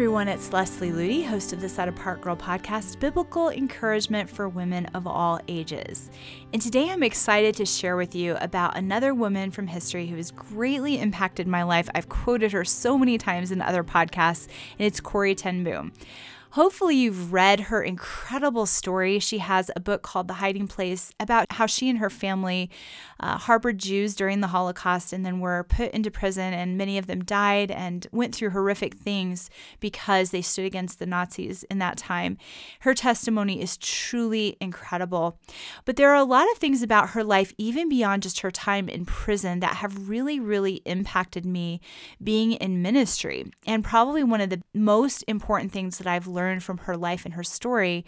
everyone, it's Leslie Ludy, host of the Set Apart Girl podcast, Biblical Encouragement for Women of All Ages. And today I'm excited to share with you about another woman from history who has greatly impacted my life. I've quoted her so many times in other podcasts, and it's Corrie Ten Boom. Hopefully, you've read her incredible story. She has a book called The Hiding Place about how she and her family uh, harbored Jews during the Holocaust and then were put into prison, and many of them died and went through horrific things because they stood against the Nazis in that time. Her testimony is truly incredible. But there are a lot of things about her life, even beyond just her time in prison, that have really, really impacted me being in ministry. And probably one of the most important things that I've learned learn from her life and her story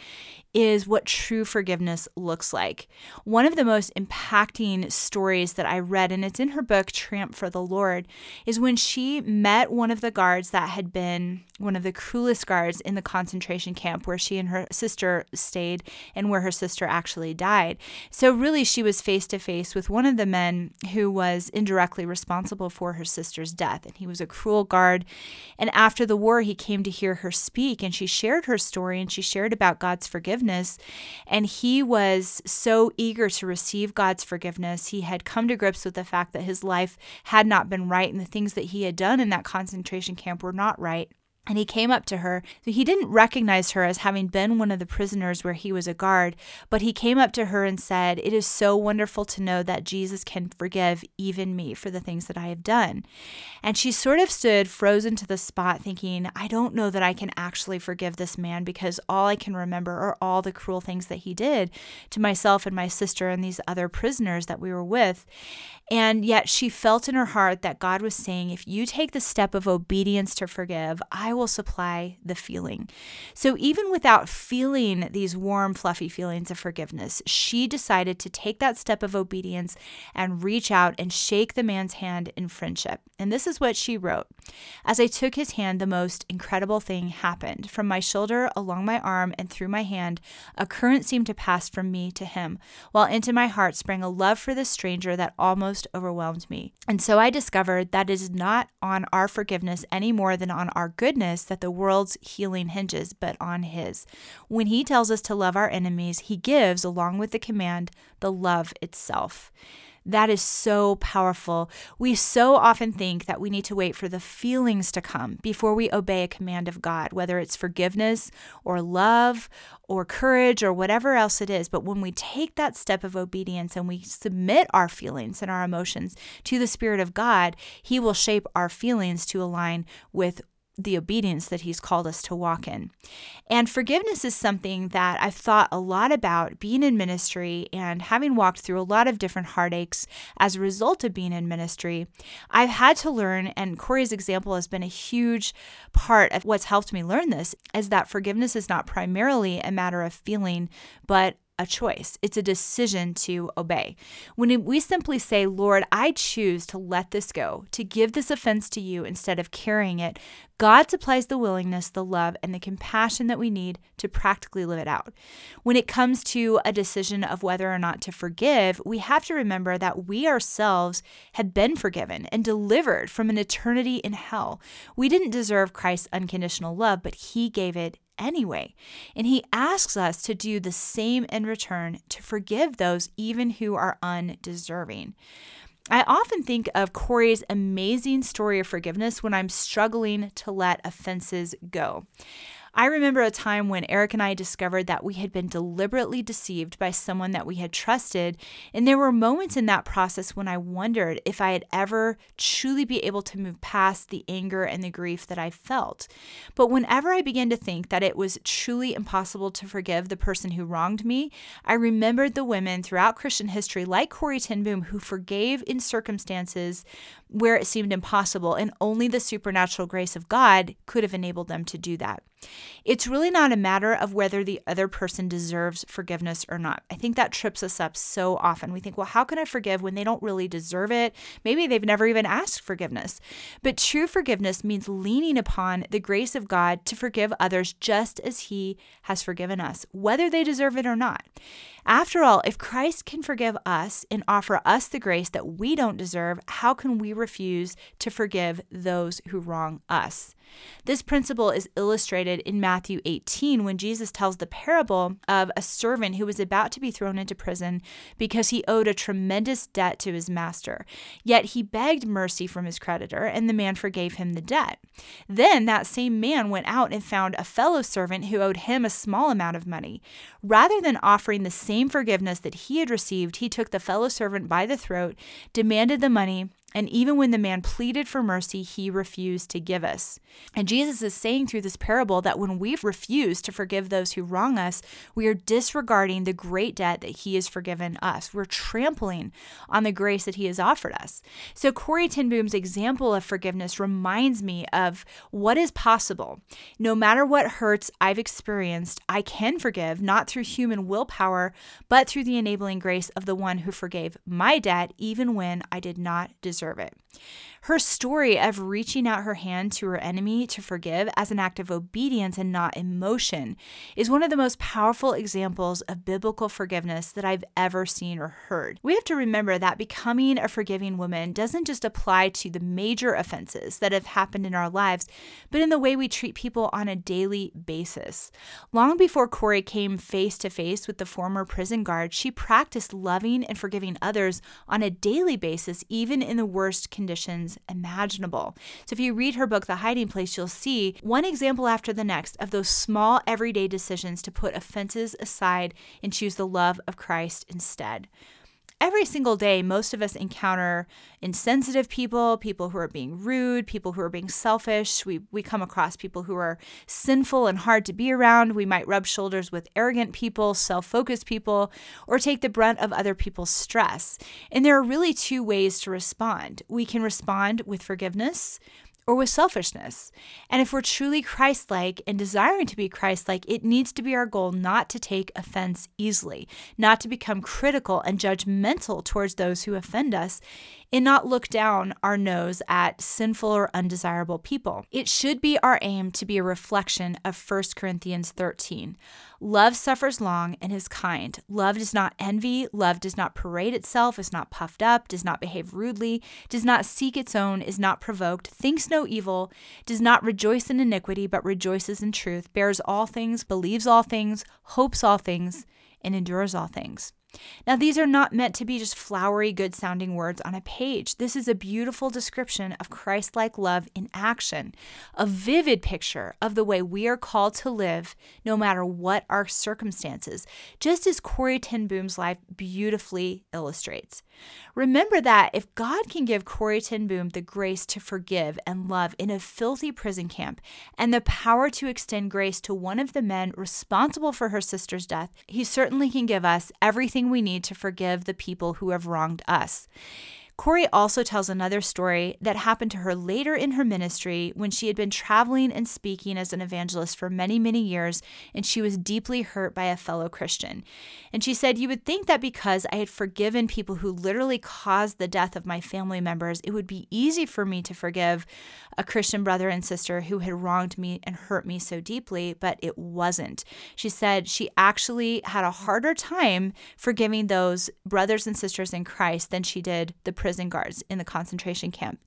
is what true forgiveness looks like. One of the most impacting stories that I read, and it's in her book, Tramp for the Lord, is when she met one of the guards that had been one of the cruelest guards in the concentration camp where she and her sister stayed and where her sister actually died. So, really, she was face to face with one of the men who was indirectly responsible for her sister's death. And he was a cruel guard. And after the war, he came to hear her speak and she shared her story and she shared about God's forgiveness. And he was so eager to receive God's forgiveness. He had come to grips with the fact that his life had not been right and the things that he had done in that concentration camp were not right. And he came up to her. So he didn't recognize her as having been one of the prisoners where he was a guard, but he came up to her and said, It is so wonderful to know that Jesus can forgive even me for the things that I have done. And she sort of stood frozen to the spot, thinking, I don't know that I can actually forgive this man because all I can remember are all the cruel things that he did to myself and my sister and these other prisoners that we were with. And yet she felt in her heart that God was saying, If you take the step of obedience to forgive, I I will supply the feeling. So, even without feeling these warm, fluffy feelings of forgiveness, she decided to take that step of obedience and reach out and shake the man's hand in friendship. And this is what she wrote As I took his hand, the most incredible thing happened. From my shoulder, along my arm, and through my hand, a current seemed to pass from me to him, while into my heart sprang a love for this stranger that almost overwhelmed me. And so I discovered that it is not on our forgiveness any more than on our goodness that the world's healing hinges, but on His. When He tells us to love our enemies, He gives, along with the command, the love itself. That is so powerful. We so often think that we need to wait for the feelings to come before we obey a command of God, whether it's forgiveness or love or courage or whatever else it is. But when we take that step of obedience and we submit our feelings and our emotions to the Spirit of God, He will shape our feelings to align with the obedience that he's called us to walk in. And forgiveness is something that I've thought a lot about being in ministry and having walked through a lot of different heartaches as a result of being in ministry. I've had to learn, and Corrie's example has been a huge part of what's helped me learn this, is that forgiveness is not primarily a matter of feeling, but a choice. It's a decision to obey. When we simply say, Lord, I choose to let this go, to give this offense to you instead of carrying it, God supplies the willingness, the love, and the compassion that we need to practically live it out. When it comes to a decision of whether or not to forgive, we have to remember that we ourselves have been forgiven and delivered from an eternity in hell. We didn't deserve Christ's unconditional love, but He gave it anyway. And he asks us to do the same in return to forgive those even who are undeserving. I often think of Corrie's amazing story of forgiveness when I'm struggling to let offenses go. I remember a time when Eric and I discovered that we had been deliberately deceived by someone that we had trusted. And there were moments in that process when I wondered if I had ever truly be able to move past the anger and the grief that I felt. But whenever I began to think that it was truly impossible to forgive the person who wronged me, I remembered the women throughout Christian history, like Corrie Ten Boom, who forgave in circumstances where it seemed impossible, and only the supernatural grace of God could have enabled them to do that. It's really not a matter of whether the other person deserves forgiveness or not. I think that trips us up so often. We think, well, how can I forgive when they don't really deserve it? Maybe they've never even asked forgiveness. But true forgiveness means leaning upon the grace of God to forgive others just as He has forgiven us, whether they deserve it or not. After all, if Christ can forgive us and offer us the grace that we don't deserve, how can we refuse to forgive those who wrong us? This principle is illustrated in Matthew 18 when Jesus tells the parable of a servant who was about to be thrown into prison because he owed a tremendous debt to his master. Yet he begged mercy from his creditor, and the man forgave him the debt. Then that same man went out and found a fellow servant who owed him a small amount of money. Rather than offering the same forgiveness that he had received, he took the fellow servant by the throat, demanded the money, and even when the man pleaded for mercy, he refused to give us. And Jesus is saying through this parable that when we refuse to forgive those who wrong us, we are disregarding the great debt that he has forgiven us. We're trampling on the grace that he has offered us. So Corrie ten Boom's example of forgiveness reminds me of what is possible. No matter what hurts I've experienced, I can forgive, not through human willpower, but through the enabling grace of the one who forgave my debt, even when I did not deserve deserve it. Her story of reaching out her hand to her enemy to forgive as an act of obedience and not emotion is one of the most powerful examples of biblical forgiveness that I've ever seen or heard. We have to remember that becoming a forgiving woman doesn't just apply to the major offenses that have happened in our lives, but in the way we treat people on a daily basis. Long before Corrie came face to face with the former prison guard, she practiced loving and forgiving others on a daily basis, even in the worst conditions imaginable. So if you read her book, The Hiding Place, you'll see one example after the next of those small everyday decisions to put offenses aside and choose the love of Christ instead every single day, most of us encounter insensitive people, people who are being rude, people who are being selfish. We, we come across people who are sinful and hard to be around. We might rub shoulders with arrogant people, self focused people, or take the brunt of other people's stress. And there are really two ways to respond. We can respond with forgiveness or with selfishness. And if we're truly Christ like and desiring to be Christ like, it needs to be our goal not to take offense easily, not to become critical and judgmental towards those who offend us, and not look down our nose at sinful or undesirable people. It should be our aim to be a reflection of 1 Corinthians 13. Love suffers long and is kind. Love does not envy. Love does not parade itself, is not puffed up, does not behave rudely, does not seek its own, is not provoked, thinks no evil, does not rejoice in iniquity, but rejoices in truth, bears all things, believes all things, hopes all things, and endures all things. Now, these are not meant to be just flowery, good sounding words on a page. This is a beautiful description of Christ like love in action, a vivid picture of the way we are called to live no matter what our circumstances, just as Corrie ten Boom's life beautifully illustrates. Remember that if God can give Corrie ten Boom the grace to forgive and love in a filthy prison camp and the power to extend grace to one of the men responsible for her sister's death, he certainly can give us everything everything we need to forgive the people who have wronged us. Corrie also tells another story that happened to her later in her ministry when she had been traveling and speaking as an evangelist for many, many years, and she was deeply hurt by a fellow Christian. And she said, You would think that because I had forgiven people who literally caused the death of my family members, it would be easy for me to forgive a Christian brother and sister who had wronged me and hurt me so deeply, but it wasn't. She said she actually had a harder time forgiving those brothers and sisters in Christ than she did the prison guards in the concentration camp.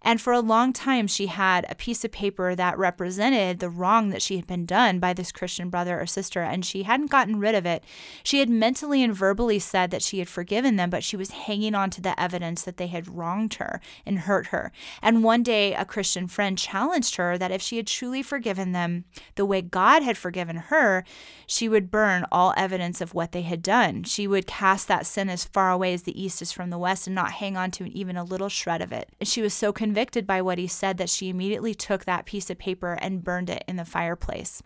And for a long time, she had a piece of paper that represented the wrong that she had been done by this Christian brother or sister, and she hadn't gotten rid of it. She had mentally and verbally said that she had forgiven them, but she was hanging on to the evidence that they had wronged her and hurt her. And one day, a Christian friend challenged her that if she had truly forgiven them the way God had forgiven her, she would burn all evidence of what they had done. She would cast that sin as far away as the east is from the west and not hang hang on to even a little shred of it. And she was so convicted by what he said that she immediately took that piece of paper and burned it in the fireplace.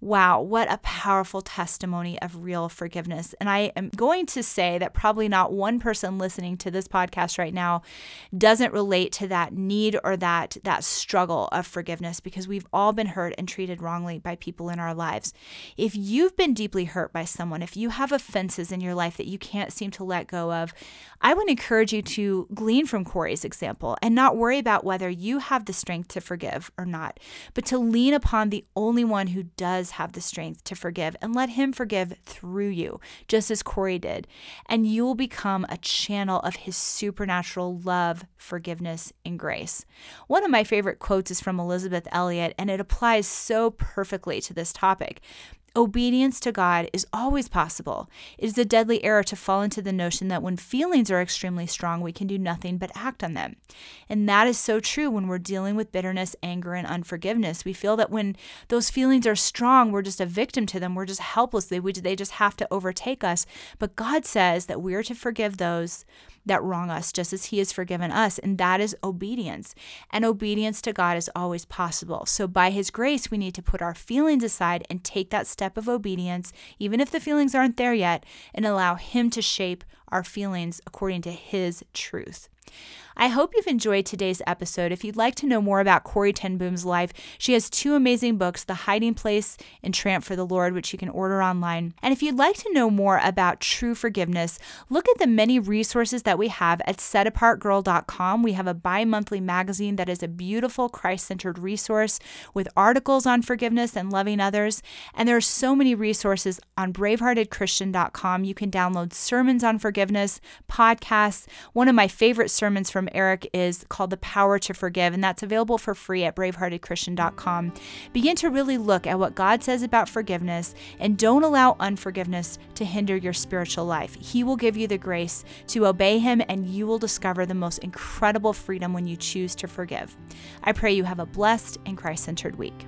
Wow, what a powerful testimony of real forgiveness. And I am going to say that probably not one person listening to this podcast right now doesn't relate to that need or that that struggle of forgiveness because we've all been hurt and treated wrongly by people in our lives. If you've been deeply hurt by someone, if you have offenses in your life that you can't seem to let go of, I would encourage you to glean from Corrie's example and not worry about whether you have the strength to forgive or not, but to lean upon the only one who does have the strength to forgive and let Him forgive through you, just as Corrie did. And you will become a channel of His supernatural love, forgiveness, and grace. One of my favorite quotes is from Elisabeth Elliot, and it applies so perfectly to this topic. Obedience to God is always possible. It is a deadly error to fall into the notion that when feelings are extremely strong, we can do nothing but act on them. And that is so true when we're dealing with bitterness, anger, and unforgiveness. We feel that when those feelings are strong, we're just a victim to them. We're just helpless. They, we, they just have to overtake us. But God says that we're to forgive those that wrong us, just as He has forgiven us. And that is obedience. And obedience to God is always possible. So, by His grace, we need to put our feelings aside and take that step of obedience, even if the feelings aren't there yet, and allow Him to shape our feelings according to His truth. I hope you've enjoyed today's episode. If you'd like to know more about Corrie ten Boom's life, she has two amazing books, The Hiding Place and Tramp for the Lord, which you can order online. And if you'd like to know more about true forgiveness, look at the many resources that we have at setapartgirl.com. We have a bi monthly magazine that is a beautiful Christ centered resource with articles on forgiveness and loving others. And there are so many resources on braveheartedchristian.com. You can download sermons on forgiveness, podcasts. One of my favorite sermons from Eric is called The Power to Forgive, and that's available for free at braveheartedchristian.com. Begin to really look at what God says about forgiveness and don't allow unforgiveness to hinder your spiritual life. He will give you the grace to obey Him, and you will discover the most incredible freedom when you choose to forgive. I pray you have a blessed and Christ centered week.